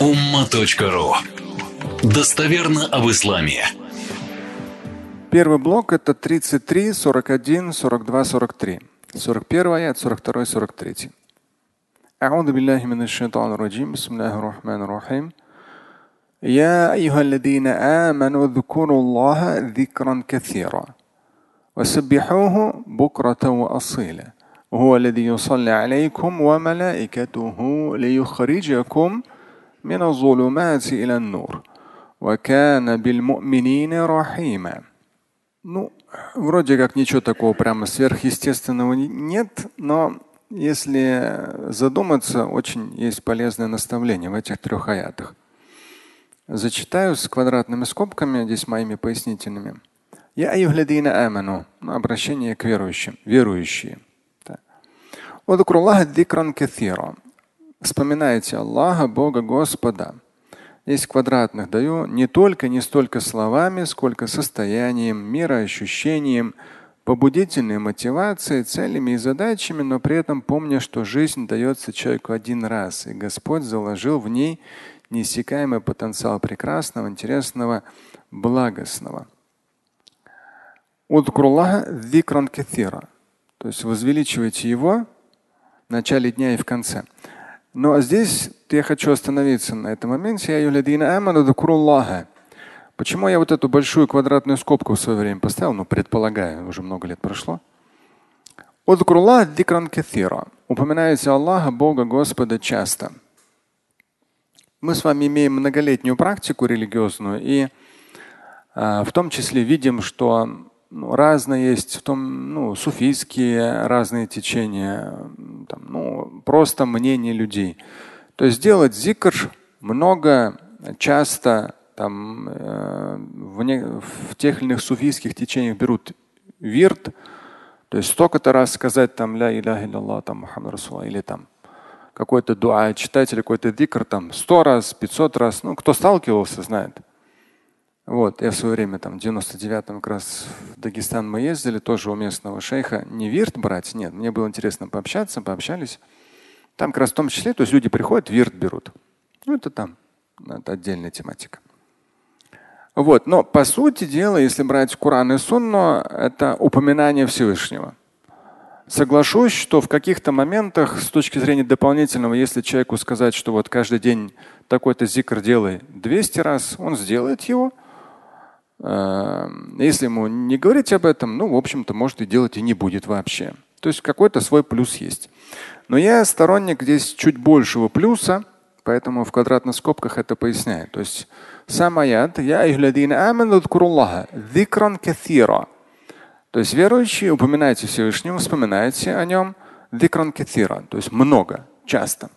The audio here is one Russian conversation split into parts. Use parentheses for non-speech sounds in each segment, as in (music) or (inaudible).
umma.ru Достоверно об исламе. Первый блок это 33, 41, 42, 43. 41 аят, 42, 43. أعوذ بالله من الشيطان الرجيم بسم الله الرحمن الرحيم يا أيها الذين آمنوا اذكروا الله ذكرا كثيرا وسبحوه بكرة وأصيلا هو الذي يصلي عليكم وملائكته ليخرجكم من الظلمات إلى النور وكان بالمؤمنين رحيما Ну, вроде как ничего такого прямо сверхъестественного нет, но если задуматься, очень есть полезное наставление в этих трех аятах. Зачитаю с квадратными скобками, здесь моими пояснительными. Я аюхлядина аману. Обращение к верующим. Верующие. Вспоминайте Аллаха, Бога, Господа. Здесь квадратных даю не только, не столько словами, сколько состоянием, мироощущением, побудительной мотивацией, целями и задачами, но при этом помня, что жизнь дается человеку один раз, и Господь заложил в ней неиссякаемый потенциал прекрасного, интересного, благостного. То есть возвеличивайте его в начале дня и в конце. Но здесь я хочу остановиться на этом моменте. Почему я вот эту большую квадратную скобку в свое время поставил? Ну, предполагаю, уже много лет прошло. Упоминайте Аллаха, Бога, Господа часто. Мы с вами имеем многолетнюю практику религиозную и а, в том числе видим, что ну, разные есть, в том, ну, суфийские разные течения, там, ну, просто мнение людей. То есть делать зикр много, часто, там, э, в, не, в тех или иных суфийских течениях берут вирт, то есть столько-то раз сказать там ля иляха илlallah, там Мухаммад Расула, или там какой-то дуа читать, или какой-то дикр там сто раз, пятьсот раз. Ну, кто сталкивался, знает. Вот, я в свое время, там, в 99-м как раз в Дагестан мы ездили, тоже у местного шейха. Не вирт брать, нет, мне было интересно пообщаться, пообщались. Там как раз в том числе, то есть люди приходят, вирт берут. Ну, это там, это отдельная тематика. Вот, но по сути дела, если брать Куран и Сунну, это упоминание Всевышнего. Соглашусь, что в каких-то моментах с точки зрения дополнительного, если человеку сказать, что вот каждый день такой-то зикр делай 200 раз, он сделает его. Эм, если ему не говорить об этом, ну, в общем-то, может и делать и не будет вообще. То есть какой-то свой плюс есть. Но я сторонник здесь чуть большего плюса, поэтому в квадратных скобках это поясняю. То есть сам аят «Я каthира». То есть верующие, упоминайте Всевышнего, вспоминайте о нем «Дикран каthира», то есть много, часто.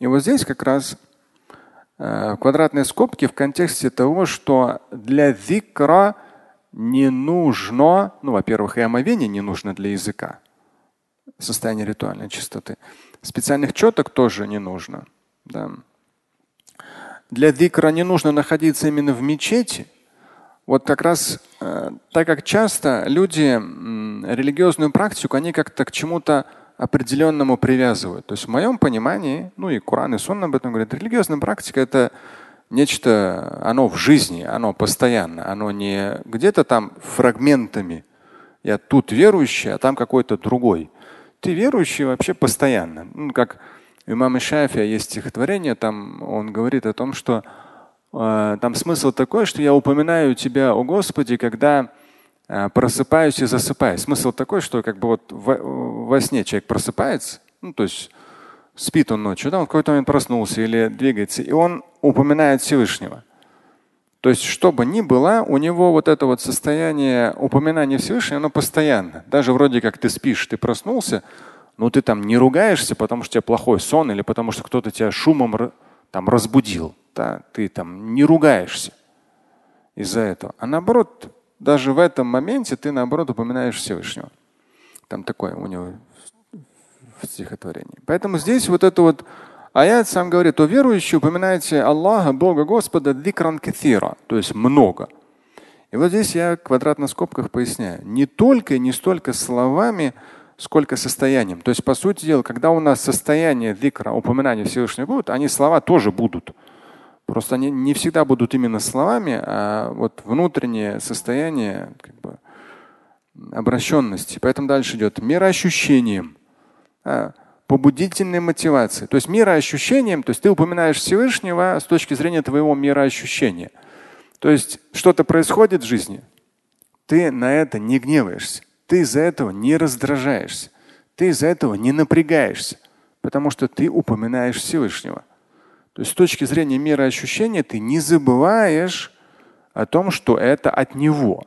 И вот здесь как раз Э, квадратные скобки в контексте того, что для зикра не нужно, ну, во-первых, и омовение не нужно для языка, состояние ритуальной чистоты. Специальных четок тоже не нужно. Да. Для зикра не нужно находиться именно в мечети. Вот как раз э, так как часто люди э, религиозную практику, они как-то к чему-то определенному привязывают. То есть в моем понимании, ну и Коран и Сунна об этом говорят, религиозная практика это нечто, оно в жизни, оно постоянно, оно не где-то там фрагментами. Я тут верующий, а там какой-то другой. Ты верующий вообще постоянно. Ну, как имам Шафия есть стихотворение, там он говорит о том, что э, там смысл такой, что я упоминаю тебя, о Господи, когда просыпаюсь и засыпаю. Смысл такой, что как бы вот во, во сне человек просыпается, ну то есть спит он ночью, да, он в какой-то момент проснулся или двигается, и он упоминает Всевышнего. То есть, что бы ни было, у него вот это вот состояние упоминания Всевышнего, оно постоянно. Даже вроде как ты спишь, ты проснулся, но ты там не ругаешься, потому что у тебя плохой сон или потому что кто-то тебя шумом там разбудил. Да? Ты там не ругаешься из-за этого. А наоборот, даже в этом моменте ты наоборот упоминаешь Всевышнего. Там такое у него в стихотворении. Поэтому здесь вот это вот аят сам говорит, о верующие упоминайте Аллаха, Бога, Господа, дикран каthира, то есть много. И вот здесь я в квадратных скобках поясняю. Не только и не столько словами, сколько состоянием. То есть, по сути дела, когда у нас состояние дикра, упоминания Всевышнего будут, они слова тоже будут. Просто они не всегда будут именно словами, а вот внутреннее состояние как бы, обращенности. Поэтому дальше идет мироощущением, а, побудительной мотивацией. То есть мироощущением, то есть ты упоминаешь Всевышнего с точки зрения твоего мироощущения. То есть что-то происходит в жизни, ты на это не гневаешься, ты из-за этого не раздражаешься, ты из-за этого не напрягаешься, потому что ты упоминаешь Всевышнего. То есть с точки зрения мира ощущения ты не забываешь о том, что это от него.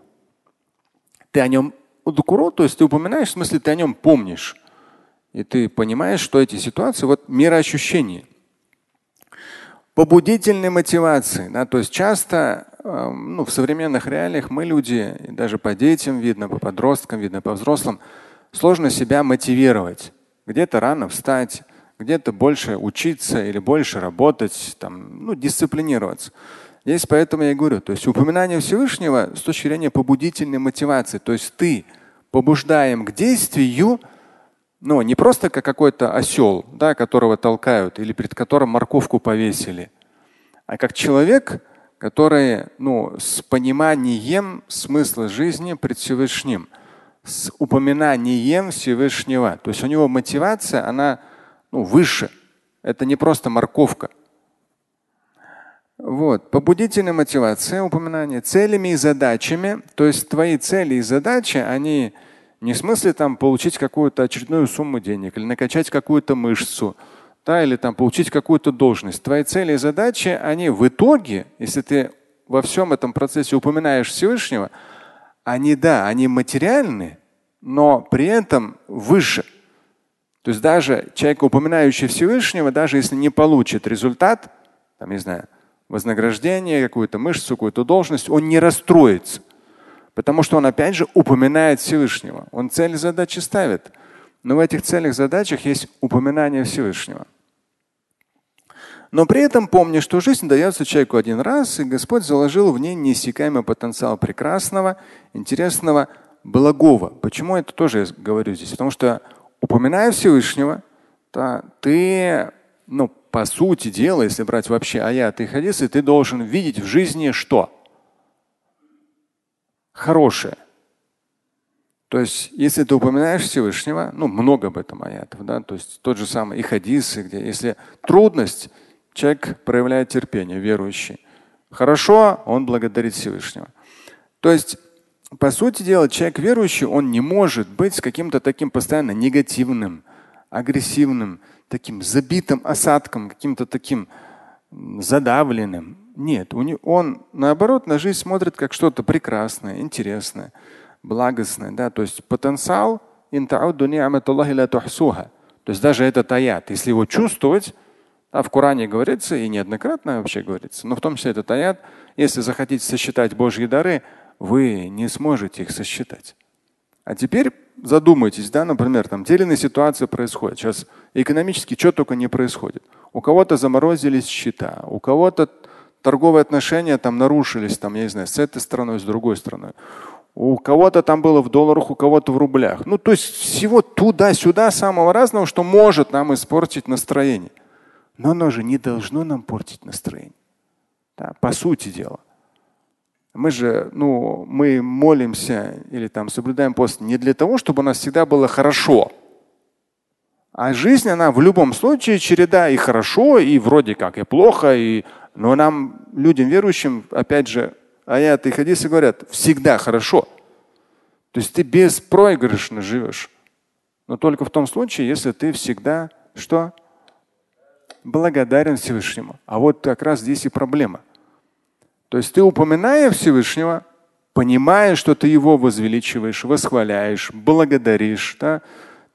Ты о нем то есть ты упоминаешь, в смысле ты о нем помнишь. И ты понимаешь, что эти ситуации, вот мироощущение. Побудительной мотивации. Да, то есть часто э, ну, в современных реалиях мы люди, даже по детям видно, по подросткам видно, по взрослым, сложно себя мотивировать. Где-то рано встать, где-то больше учиться или больше работать, там, ну, дисциплинироваться. Здесь поэтому я и говорю, то есть упоминание Всевышнего с точки зрения побудительной мотивации, то есть ты побуждаем к действию, ну, не просто как какой-то осел, да, которого толкают или перед которым морковку повесили, а как человек, который ну, с пониманием смысла жизни пред Всевышним, с упоминанием Всевышнего. То есть у него мотивация, она ну, выше. Это не просто морковка. Вот. Побудительная мотивация, упоминание целями и задачами. То есть твои цели и задачи, они не в смысле там получить какую-то очередную сумму денег или накачать какую-то мышцу, да, или там получить какую-то должность. Твои цели и задачи, они в итоге, если ты во всем этом процессе упоминаешь Всевышнего, они, да, они материальны, но при этом выше. То есть даже человек, упоминающий Всевышнего, даже если не получит результат, там, не знаю, вознаграждение, какую-то мышцу, какую-то должность, он не расстроится. Потому что он опять же упоминает Всевышнего. Он цель задачи ставит. Но в этих целях задачах есть упоминание Всевышнего. Но при этом помни, что жизнь дается человеку один раз, и Господь заложил в ней неиссякаемый потенциал прекрасного, интересного, благого. Почему это тоже я говорю здесь? Потому что упоминая Всевышнего, то ты, ну, по сути дела, если брать вообще аяты и хадисы, ты должен видеть в жизни что? Хорошее. То есть, если ты упоминаешь Всевышнего, ну, много об этом аятов, да, то есть тот же самый и хадисы, где если трудность, человек проявляет терпение, верующий. Хорошо, он благодарит Всевышнего. То есть по сути дела, человек верующий, он не может быть с каким-то таким постоянно негативным, агрессивным, таким забитым осадком, каким-то таким задавленным. Нет, он наоборот на жизнь смотрит как что-то прекрасное, интересное, благостное. Да? То есть потенциал то есть даже этот аят, если его чувствовать, а в Коране говорится, и неоднократно вообще говорится, но в том числе этот аят, если захотите сосчитать Божьи дары, вы не сможете их сосчитать. А теперь задумайтесь, да, например, там те ситуации происходят. Сейчас экономически что только не происходит. У кого-то заморозились счета, у кого-то торговые отношения там нарушились, там, я не знаю, с этой стороной, с другой стороной. У кого-то там было в долларах, у кого-то в рублях. Ну, то есть всего туда-сюда самого разного, что может нам испортить настроение. Но оно же не должно нам портить настроение. Да, по сути дела. Мы же, ну, мы молимся или там соблюдаем пост не для того, чтобы у нас всегда было хорошо. А жизнь, она в любом случае череда и хорошо, и вроде как и плохо, и... но нам, людям верующим, опять же, аяты и хадисы говорят, всегда хорошо. То есть ты беспроигрышно живешь. Но только в том случае, если ты всегда что? Благодарен Всевышнему. А вот как раз здесь и проблема – то есть ты, упоминая Всевышнего, понимая, что ты его возвеличиваешь, восхваляешь, благодаришь, да,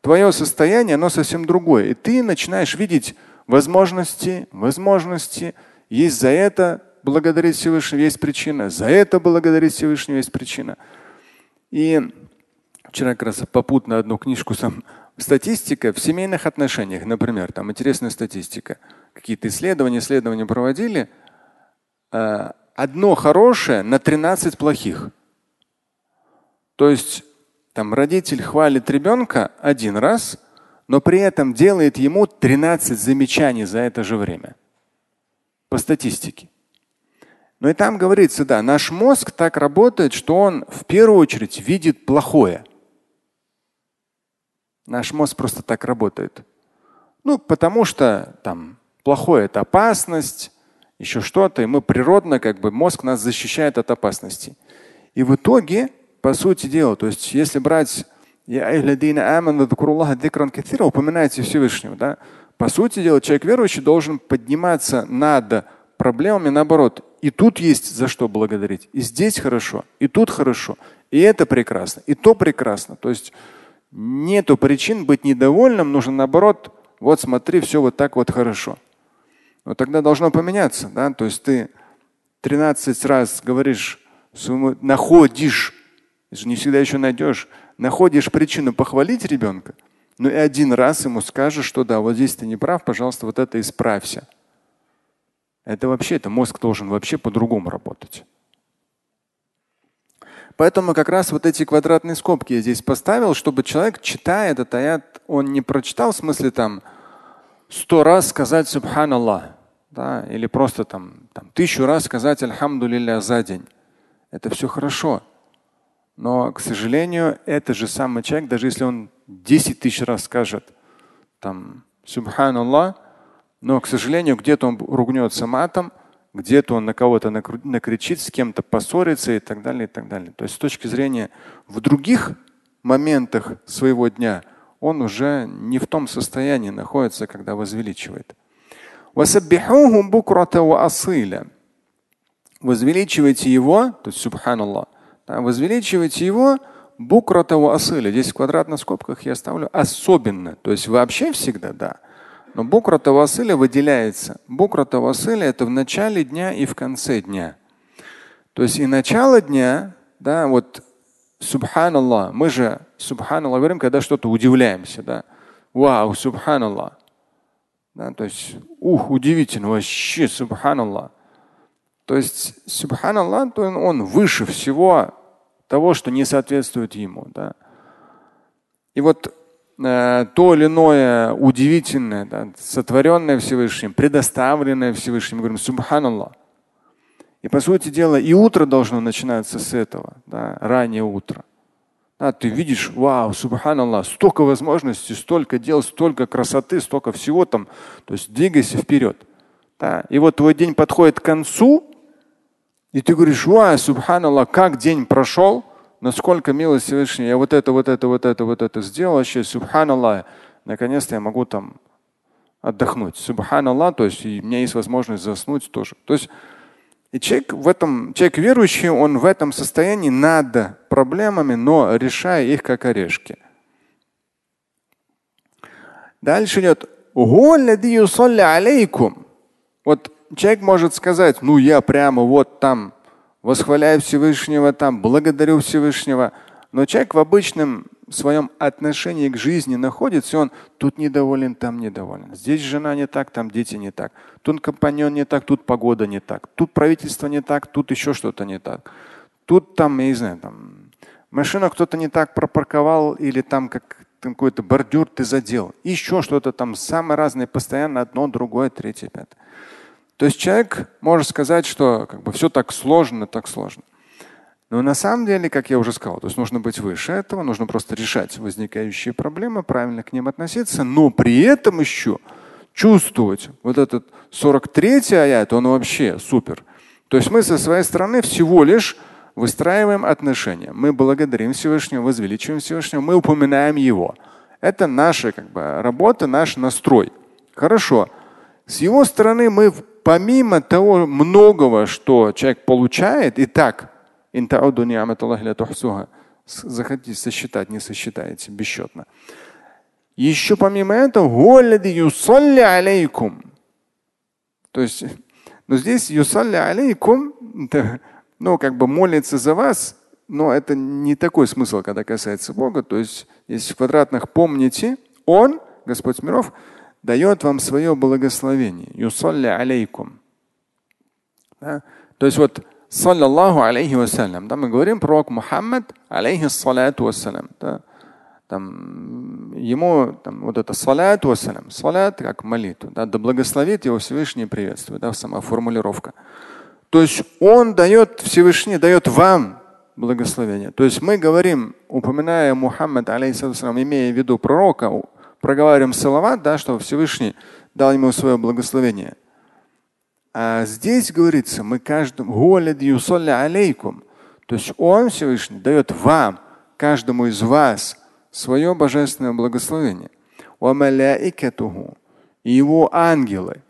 твое состояние, оно совсем другое. И ты начинаешь видеть возможности, возможности. Есть за это благодарить Всевышнего, есть причина. За это благодарить Всевышнего есть причина. И вчера как раз попутно одну книжку сам (laughs) статистика в семейных отношениях, например, там интересная статистика. Какие-то исследования, исследования проводили. Одно хорошее на 13 плохих. То есть там родитель хвалит ребенка один раз, но при этом делает ему 13 замечаний за это же время. По статистике. Но и там говорится, да, наш мозг так работает, что он в первую очередь видит плохое. Наш мозг просто так работает. Ну, потому что там плохое это опасность, еще что-то, и мы природно, как бы мозг нас защищает от опасности. И в итоге, по сути дела, то есть если брать упоминайте Всевышнего, да? По сути дела, человек верующий должен подниматься над проблемами наоборот. И тут есть за что благодарить. И здесь хорошо, и тут хорошо, и это прекрасно, и то прекрасно. То есть нету причин быть недовольным, нужно наоборот, вот смотри, все вот так вот хорошо. Но тогда должно поменяться, да? То есть ты 13 раз говоришь, находишь, не всегда еще найдешь, находишь причину похвалить ребенка, ну и один раз ему скажешь, что да, вот здесь ты не прав, пожалуйста, вот это исправься. Это вообще, это мозг должен вообще по-другому работать. Поэтому как раз вот эти квадратные скобки я здесь поставил, чтобы человек, читая этот аят, он не прочитал в смысле там сто раз сказать Субханаллах, да, или просто там, там тысячу раз сказать Альхамдулилля за день. Это все хорошо. Но, к сожалению, этот же самый человек, даже если он 10 тысяч раз скажет там Субханаллах, но, к сожалению, где-то он ругнется матом, где-то он на кого-то накричит, с кем-то поссорится и так далее, и так далее. То есть с точки зрения в других моментах своего дня он уже не в том состоянии находится, когда возвеличивает. Возвеличивайте его, то есть субханаллах, возвеличивайте его букратову асыля. Здесь в квадратных скобках я ставлю особенно. То есть вообще всегда, да. Но букра тавасыля выделяется. Букра тавасыля это в начале дня и в конце дня. То есть и начало дня, да, вот субханаллах. Мы же субханаллах говорим, когда что-то удивляемся, да. Вау, субханаллах. Да, то есть, ух, удивительно, вообще, субханаллах. То есть, субханаллах, то он, он выше всего того, что не соответствует ему. Да. И вот э, то или иное удивительное, да, сотворенное Всевышним, предоставленное Всевышним, говорим Субханаллах. И по сути дела и утро должно начинаться с этого, да, раннее утро. Да, ты видишь, вау, субханаллах, столько возможностей, столько дел, столько красоты, столько всего там. То есть двигайся вперед. Да. И вот твой день подходит к концу, и ты говоришь, вау, субханаллах, как день прошел, насколько милость Всевышний, я вот это, вот это, вот это, вот это сделал, вообще, субханаллах, наконец-то я могу там отдохнуть. Субханаллах, то есть и у меня есть возможность заснуть тоже. То есть и человек в этом, человек верующий, он в этом состоянии над проблемами, но решая их как орешки. Дальше идет. Вот человек может сказать, ну я прямо вот там восхваляю Всевышнего, там, благодарю Всевышнего. Но человек в обычном своем отношении к жизни находится, и он тут недоволен, там недоволен. Здесь жена не так, там дети не так. Тут компаньон не так, тут погода не так. Тут правительство не так, тут еще что-то не так. Тут там, я не знаю, там машину кто-то не так пропарковал или там как какой-то бордюр ты задел. Еще что-то там самое разное, постоянно одно, другое, третье, пятое. То есть человек может сказать, что как бы все так сложно, так сложно. Но на самом деле, как я уже сказал, то есть нужно быть выше этого, нужно просто решать возникающие проблемы, правильно к ним относиться, но при этом еще чувствовать вот этот 43-й аят, он вообще супер. То есть мы со своей стороны всего лишь выстраиваем отношения. Мы благодарим Всевышнего, возвеличиваем Всевышнего, мы упоминаем Его. Это наша как бы, работа, наш настрой. Хорошо. С его стороны мы помимо того многого, что человек получает, и так, захотите сосчитать, не сосчитаете бесчетно. Еще помимо этого, то есть, но здесь юсалли алейкум, ну, как бы молится за вас, но это не такой смысл, когда касается Бога. То есть, если в квадратных помните, Он, Господь миров, дает вам свое благословение. Юсалли алейкум. Да? То есть вот саллаллаху алейхи вассалям. Да, мы говорим пророк Мухаммад алейхи салату вассалям. Да? Там, ему там, вот это салат вассалям. Салат как молитву. Да? да благословит его Всевышний приветствие. Да, сама формулировка. То есть Он дает, Всевышний дает вам благословение. То есть мы говорим, упоминая Мухаммад, алейхиссалам, имея в виду пророка, проговариваем салават, да, что Всевышний дал ему свое благословение. А здесь говорится, мы каждому алейкум. То есть Он Всевышний дает вам, каждому из вас, свое божественное благословение. И его ангелы.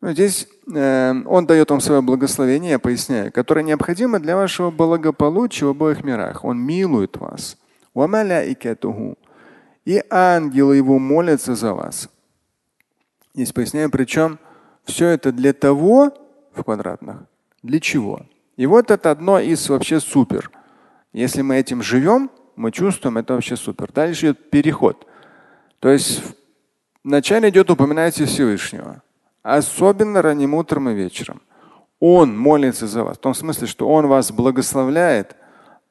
Ну, здесь э, он дает вам свое благословение, я поясняю, которое необходимо для вашего благополучия в обоих мирах. Он милует вас. И ангелы его молятся за вас. Здесь поясняю, причем все это для того в квадратных. Для чего? И вот это одно из вообще супер. Если мы этим живем, мы чувствуем, это вообще супер. Дальше идет переход. То есть вначале идет упоминание Всевышнего. Особенно ранним утром и вечером. Он молится за вас. В том смысле, что он вас благословляет.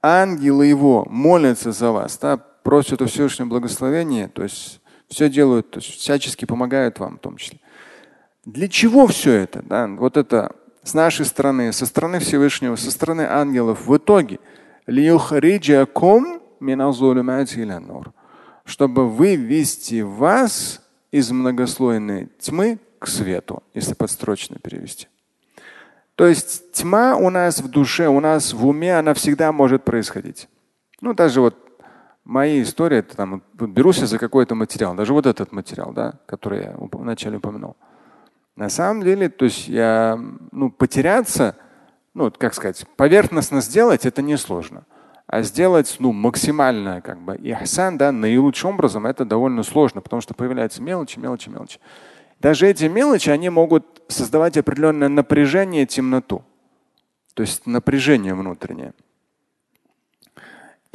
Ангелы его молятся за вас. Да, просят у Всевышнего благословения. То есть все делают, то есть всячески помогают вам в том числе. Для чего все это? Да? Вот это с нашей стороны, со стороны Всевышнего, со стороны ангелов. В итоге чтобы вывести вас из многослойной тьмы к свету, если подстрочно перевести. То есть тьма у нас в душе, у нас в уме, она всегда может происходить. Ну, даже вот мои истории, это там, берусь за какой-то материал, даже вот этот материал, да, который я вначале упомянул. На самом деле, то есть я, ну, потеряться, ну, как сказать, поверхностно сделать это несложно. А сделать ну, максимально как бы ихсан, да, наилучшим образом, это довольно сложно, потому что появляются мелочи, мелочи, мелочи. Даже эти мелочи, они могут создавать определенное напряжение, темноту. То есть напряжение внутреннее.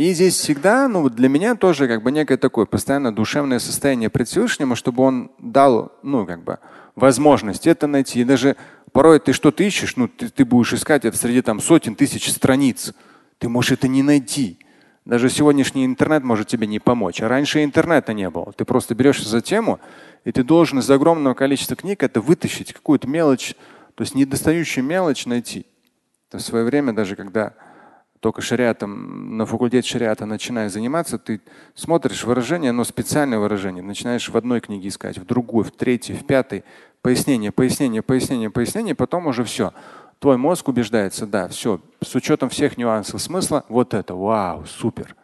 И здесь всегда, ну, для меня тоже как бы некое такое постоянно душевное состояние пред Всевышнему, чтобы он дал, ну, как бы, возможность это найти. И даже порой ты что-то ищешь, ну, ты, ты будешь искать это среди там сотен тысяч страниц. Ты можешь это не найти. Даже сегодняшний интернет может тебе не помочь. А раньше интернета не было. Ты просто берешь за тему, и ты должен из огромного количества книг это вытащить, какую-то мелочь, то есть недостающую мелочь найти. То в свое время, даже когда только шариатом, на факультете шариата начинаешь заниматься, ты смотришь выражение, но специальное выражение. Начинаешь в одной книге искать, в другой, в третьей, в пятой. Пояснение, пояснение, пояснение, пояснение, потом уже все твой мозг убеждается, да, все, с учетом всех нюансов смысла, вот это, вау, супер.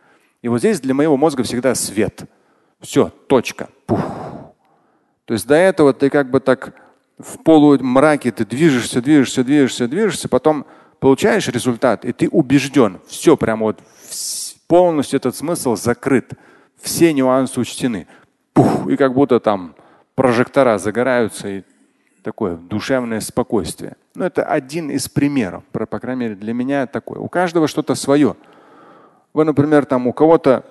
И вот здесь для моего мозга всегда свет. Все, точка. Пух. То есть до этого ты как бы так в полумраке ты движешься, движешься, движешься, движешься, потом получаешь результат, и ты убежден. Все прямо вот полностью этот смысл закрыт. Все нюансы учтены. Пух, и как будто там прожектора загораются, и такое душевное спокойствие. Ну, это один из примеров, по, по крайней мере, для меня такой. У каждого что-то свое. Вы, например, там у кого-то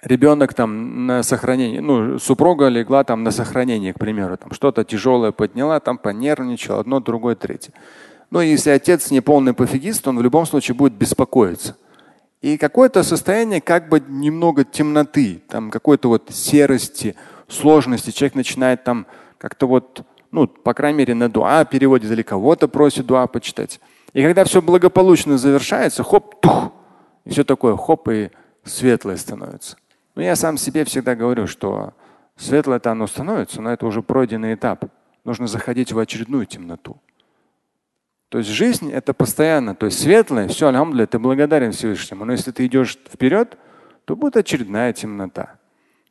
ребенок там на сохранение, ну, супруга легла там на сохранение, к примеру, там что-то тяжелое подняла, там понервничал, одно, другое, третье. Но ну, если отец не полный пофигист, он в любом случае будет беспокоиться. И какое-то состояние как бы немного темноты, там какой-то вот серости, сложности. Человек начинает там как-то вот ну, по крайней мере, на дуа переводит или кого-то просит дуа почитать. И когда все благополучно завершается, хоп, тух, и все такое, хоп, и светлое становится. Но я сам себе всегда говорю, что светлое-то оно становится, но это уже пройденный этап. Нужно заходить в очередную темноту. То есть жизнь это постоянно, то есть светлое, все, алхамдулилля, ты благодарен Всевышнему. Но если ты идешь вперед, то будет очередная темнота.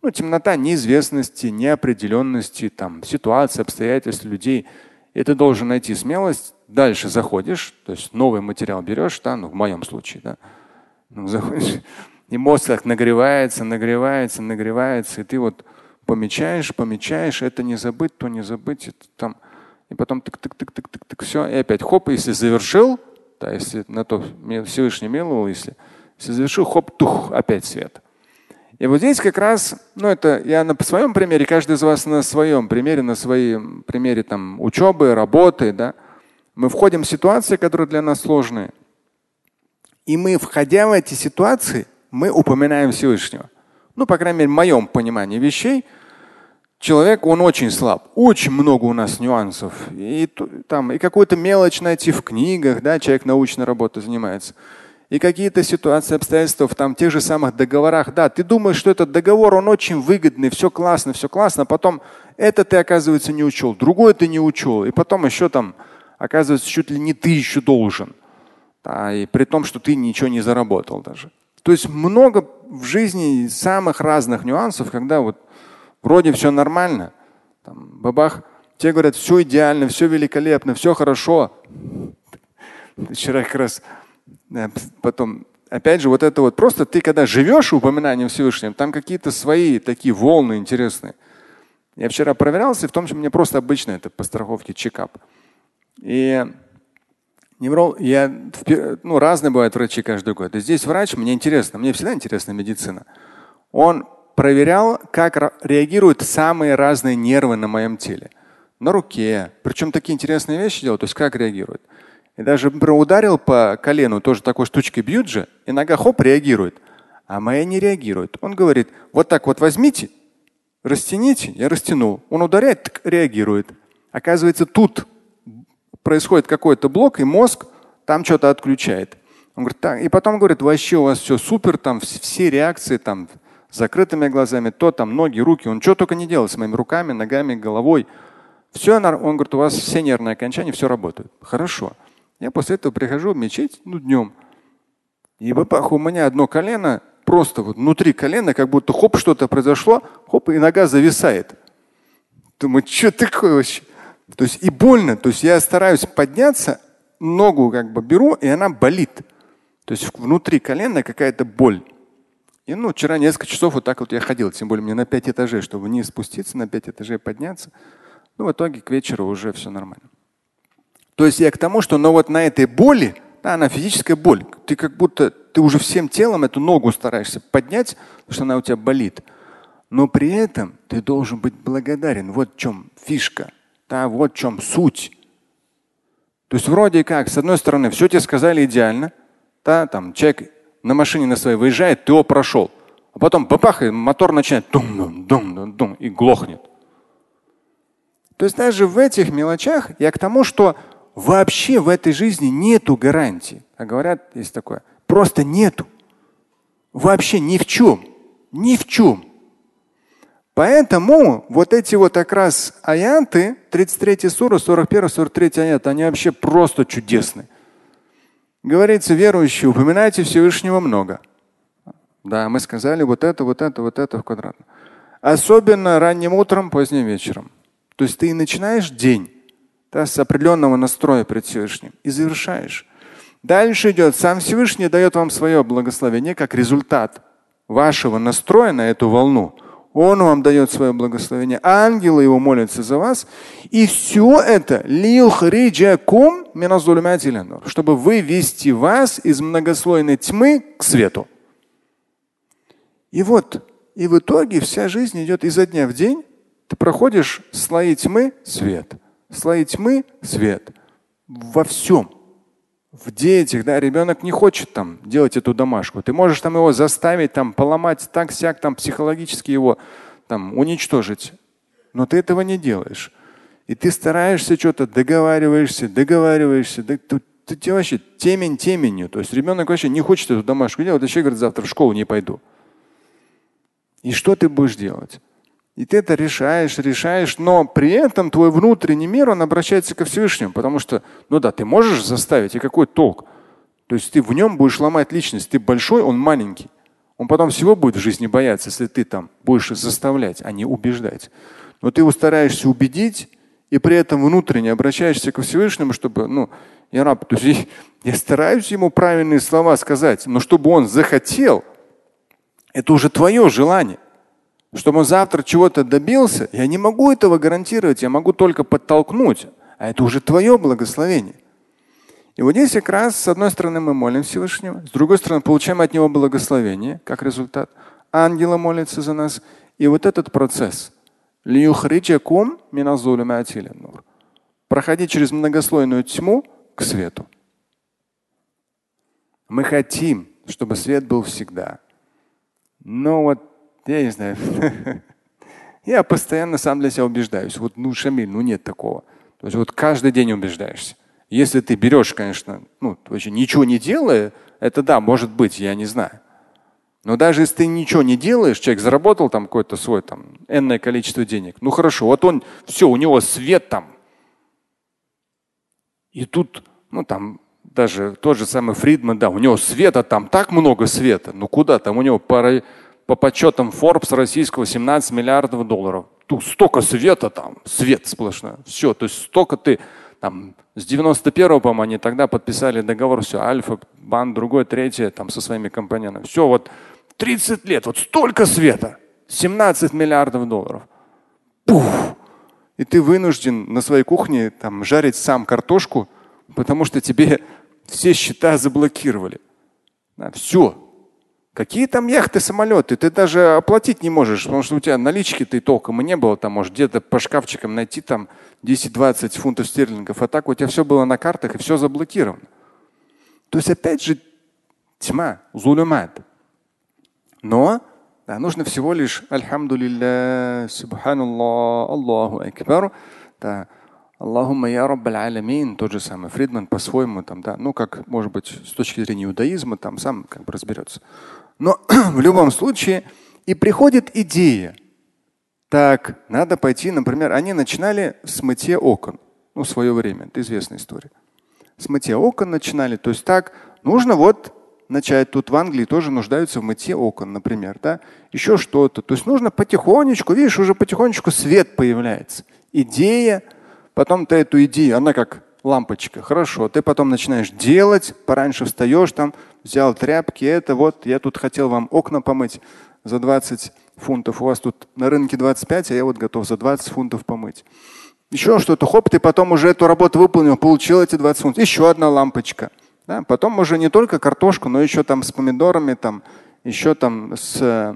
Ну, темнота неизвестности, неопределенности, там, ситуации, обстоятельств людей. И ты должен найти смелость, дальше заходишь, то есть новый материал берешь, да, ну, в моем случае, да, ну, заходишь, и мозг так нагревается, нагревается, нагревается, и ты вот помечаешь, помечаешь, это не забыть, то не забыть, это там, и потом тык-тык-тык-тык-тык, все, и опять хоп, если завершил, да, если на то Всевышний миловал, если, если завершил, хоп, тух, опять свет. И вот здесь как раз, ну это я на своем примере, каждый из вас на своем примере, на своем примере там учебы, работы, да, мы входим в ситуации, которые для нас сложные. И мы, входя в эти ситуации, мы упоминаем Всевышнего. Ну, по крайней мере, в моем понимании вещей, человек, он очень слаб. Очень много у нас нюансов. И, там, и какую-то мелочь найти в книгах, да, человек научной работой занимается. И какие-то ситуации, обстоятельства в там, тех же самых договорах. Да, ты думаешь, что этот договор, он очень выгодный, все классно, все классно, а потом это ты, оказывается, не учел, другое ты не учел. И потом еще там, оказывается, чуть ли не ты еще должен. Да, и при том, что ты ничего не заработал даже. То есть много в жизни самых разных нюансов, когда вот Вроде все нормально. Там, бабах, те говорят, все идеально, все великолепно, все хорошо. Вчера как раз потом, опять же, вот это вот просто ты когда живешь упоминанием Всевышнего, там какие-то свои такие волны интересные. Я вчера проверялся, в том, что мне просто обычно это по страховке чекап. И неврол, я, ну, разные бывают врачи каждый год. И здесь врач, мне интересно, мне всегда интересна медицина. Он проверял, как реагируют самые разные нервы на моем теле. На руке. Причем такие интересные вещи делают, то есть как реагируют. И даже ударил по колену, тоже такой штучкой бьют же, и нога хоп реагирует. А моя не реагирует. Он говорит, вот так вот возьмите, растяните, я растянул. Он ударяет, так реагирует. Оказывается, тут происходит какой-то блок, и мозг там что-то отключает. Он говорит, так, и потом говорит, вообще у вас все супер, там все реакции, там закрытыми глазами, то там ноги, руки. Он что только не делал с моими руками, ногами, головой. Все, он говорит, у вас все нервные окончания, все работает. Хорошо. Я после этого прихожу в мечеть, ну, днем. И бабах, у меня одно колено, просто вот внутри колена, как будто хоп, что-то произошло, хоп, и нога зависает. Думаю, что такое вообще? То есть и больно. То есть я стараюсь подняться, ногу как бы беру, и она болит. То есть внутри колена какая-то боль. И ну, вчера несколько часов вот так вот я ходил, тем более мне на пять этажей, чтобы вниз спуститься, на пять этажей подняться. Ну, в итоге к вечеру уже все нормально. То есть я к тому, что но вот на этой боли, да, она физическая боль. Ты как будто ты уже всем телом эту ногу стараешься поднять, потому что она у тебя болит. Но при этом ты должен быть благодарен. Вот в чем фишка. Да, вот в чем суть. То есть вроде как, с одной стороны, все тебе сказали идеально. Да, там человек на машине на своей выезжает, ты его прошел. А потом бабах, и мотор начинает дум дум дум дум дум и глохнет. То есть даже в этих мелочах я к тому, что вообще в этой жизни нету гарантии. А говорят, есть такое. Просто нету. Вообще ни в чем. Ни в чем. Поэтому вот эти вот как раз аяты, 33 сура, 41, 43 аят, они вообще просто чудесные. Говорится, верующие, упоминайте Всевышнего много. Да, мы сказали вот это, вот это, вот это в квадратном. Особенно ранним утром, поздним вечером. То есть ты начинаешь день да, с определенного настроя пред Всевышним и завершаешь. Дальше идет, сам Всевышний дает вам свое благословение как результат вашего настроя на эту волну. Он вам дает свое благословение. Ангелы его молятся за вас. И все это чтобы вывести вас из многослойной тьмы к свету. И вот, и в итоге вся жизнь идет изо дня в день. Ты проходишь слои тьмы – свет. Слои тьмы – свет. Во всем в детях, да, ребенок не хочет там делать эту домашку. Ты можешь там его заставить, там поломать так сяк, там психологически его там уничтожить. Но ты этого не делаешь. И ты стараешься что-то, договариваешься, договариваешься. Да, ты, ты, ты вообще темень теменью. То есть ребенок вообще не хочет эту домашку делать, еще говорит, завтра в школу не пойду. И что ты будешь делать? И ты это решаешь, решаешь, но при этом твой внутренний мир, он обращается ко Всевышнему, потому что, ну да, ты можешь заставить, и какой толк? То есть ты в нем будешь ломать личность. Ты большой, он маленький. Он потом всего будет в жизни бояться, если ты там будешь заставлять, а не убеждать. Но ты его стараешься убедить, и при этом внутренне обращаешься ко Всевышнему, чтобы, ну, я раб, то есть я стараюсь ему правильные слова сказать, но чтобы он захотел, это уже твое желание чтобы он завтра чего-то добился, я не могу этого гарантировать, я могу только подтолкнуть. А это уже твое благословение. И вот здесь как раз с одной стороны мы молим Всевышнего, с другой стороны получаем от него благословение, как результат. Ангелы молятся за нас. И вот этот процесс. Проходить через многослойную тьму к свету. Мы хотим, чтобы свет был всегда. Но вот я не знаю. (laughs) Я постоянно сам для себя убеждаюсь. Вот, ну, Шамиль, ну нет такого. То есть вот каждый день убеждаешься. Если ты берешь, конечно, ну, вообще ничего не делая, это да, может быть, я не знаю. Но даже если ты ничего не делаешь, человек заработал там какой-то свой там энное количество денег. Ну хорошо, вот он, все, у него свет там. И тут, ну там даже тот же самый Фридман, да, у него света там так много света. Ну куда там у него по, по подсчетам Forbes российского 17 миллиардов долларов. Тут столько света там, свет сплошной. Все, то есть столько ты там с 91-го, по-моему, они тогда подписали договор, все, Альфа, Бан, другой, третье, там со своими компаньонами. Все, вот 30 лет, вот столько света, 17 миллиардов долларов. Пух! И ты вынужден на своей кухне там жарить сам картошку, потому что тебе все счета заблокировали. Да, все. Какие там яхты, самолеты? Ты даже оплатить не можешь, потому что у тебя налички-то и толком и не было. Там может где-то по шкафчикам найти там 10-20 фунтов стерлингов. А так у тебя все было на картах и все заблокировано. То есть опять же тьма, зулюмат. Но да, нужно всего лишь Альхамдулилля, Субханаллах, Аллаху Акбар. Да, Аллахумма я Раббаль Алямин, тот же самый Фридман по-своему, там, да, ну как, может быть, с точки зрения иудаизма, там сам как бы разберется. Но (clears throat) в любом случае и приходит идея. Так, надо пойти, например, они начинали с мытья окон. Ну, в свое время, это известная история. С мытья окон начинали. То есть так, нужно вот начать. Тут в Англии тоже нуждаются в мытье окон, например, да, еще что-то. То есть нужно потихонечку, видишь, уже потихонечку свет появляется. Идея, потом ты эту идею, она как лампочка, хорошо, ты потом начинаешь делать, пораньше встаешь там, взял тряпки, это вот, я тут хотел вам окна помыть за 20 фунтов, у вас тут на рынке 25, а я вот готов за 20 фунтов помыть. Еще что-то, хоп, ты потом уже эту работу выполнил, получил эти 20 фунтов. Еще одна лампочка. Да? Потом уже не только картошку, но еще там с помидорами, там, еще там с э,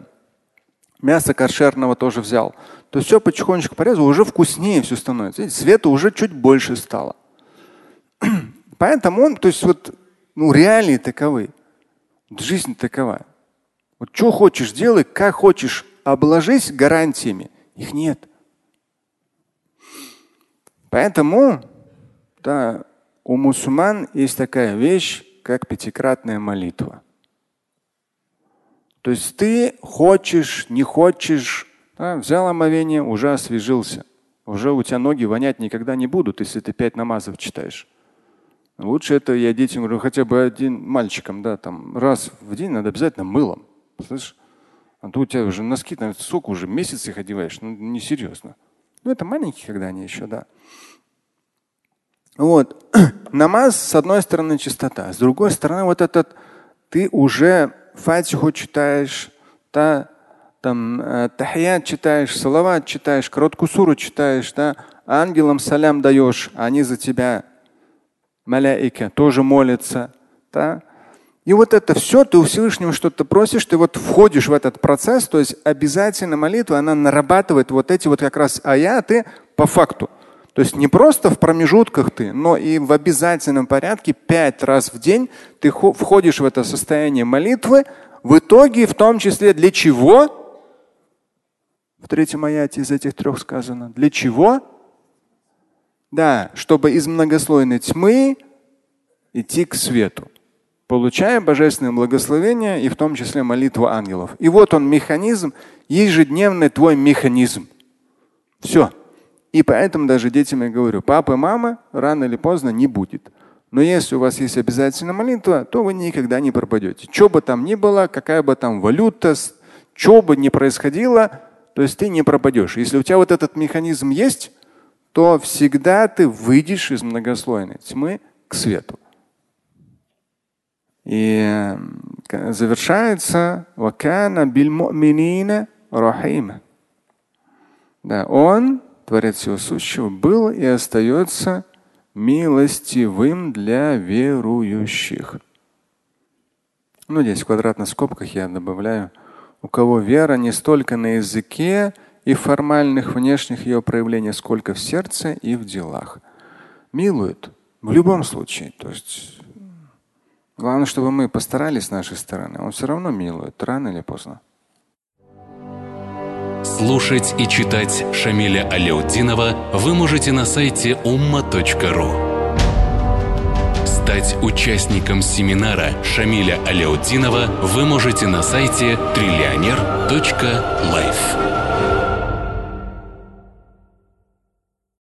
мяса кошерного тоже взял. То есть все потихонечку порезал, уже вкуснее все становится. Видите, света уже чуть больше стало. (clears throat) Поэтому он, то есть вот, ну, реалии таковы. Жизнь такова. Вот что хочешь делай, как хочешь, обложись гарантиями. Их нет. Поэтому да, у мусульман есть такая вещь, как пятикратная молитва. То есть ты хочешь, не хочешь, да, взял омовение, уже освежился. Уже у тебя ноги вонять никогда не будут, если ты пять намазов читаешь. Лучше это я детям говорю, хотя бы один мальчикам, да, там раз в день надо обязательно мылом. Слышишь? А то у тебя уже носки, там, сука, уже месяц их одеваешь. Ну, несерьезно. Ну, это маленькие, когда они еще, да. Вот. (clears throat) Намаз, с одной стороны, чистота, с другой стороны, вот этот ты уже фатиху читаешь, та, там, э, тахият читаешь, салават читаешь, короткую суру читаешь, да, ангелам салям даешь, они за тебя, маляика, тоже молятся. Да? И вот это все, ты у Всевышнего что-то просишь, ты вот входишь в этот процесс, то есть обязательно молитва, она нарабатывает вот эти вот как раз аяты по факту. То есть не просто в промежутках ты, но и в обязательном порядке пять раз в день ты входишь в это состояние молитвы. В итоге, в том числе, для чего? В третьем аяте из этих трех сказано. Для чего? Да, чтобы из многослойной тьмы идти к свету, получая божественное благословение и в том числе молитву ангелов. И вот он механизм, ежедневный твой механизм. Все. И поэтому даже детям я говорю, папа и мама рано или поздно не будет. Но если у вас есть обязательная молитва, то вы никогда не пропадете. Что бы там ни было, какая бы там валюта, что бы ни происходило, то есть ты не пропадешь. Если у тебя вот этот механизм есть, то всегда ты выйдешь из многослойной тьмы к свету. И завершается Да, он Творец всего сущего, был и остается милостивым для верующих. Ну, здесь в квадратных скобках я добавляю, у кого вера не столько на языке и формальных внешних ее проявлений, сколько в сердце и в делах. Милует в любом случае. То есть главное, чтобы мы постарались с нашей стороны. Он все равно милует, рано или поздно. Слушать и читать Шамиля Аляутдинова вы можете на сайте umma.ru. Стать участником семинара Шамиля Аляутдинова вы можете на сайте триллионер.life.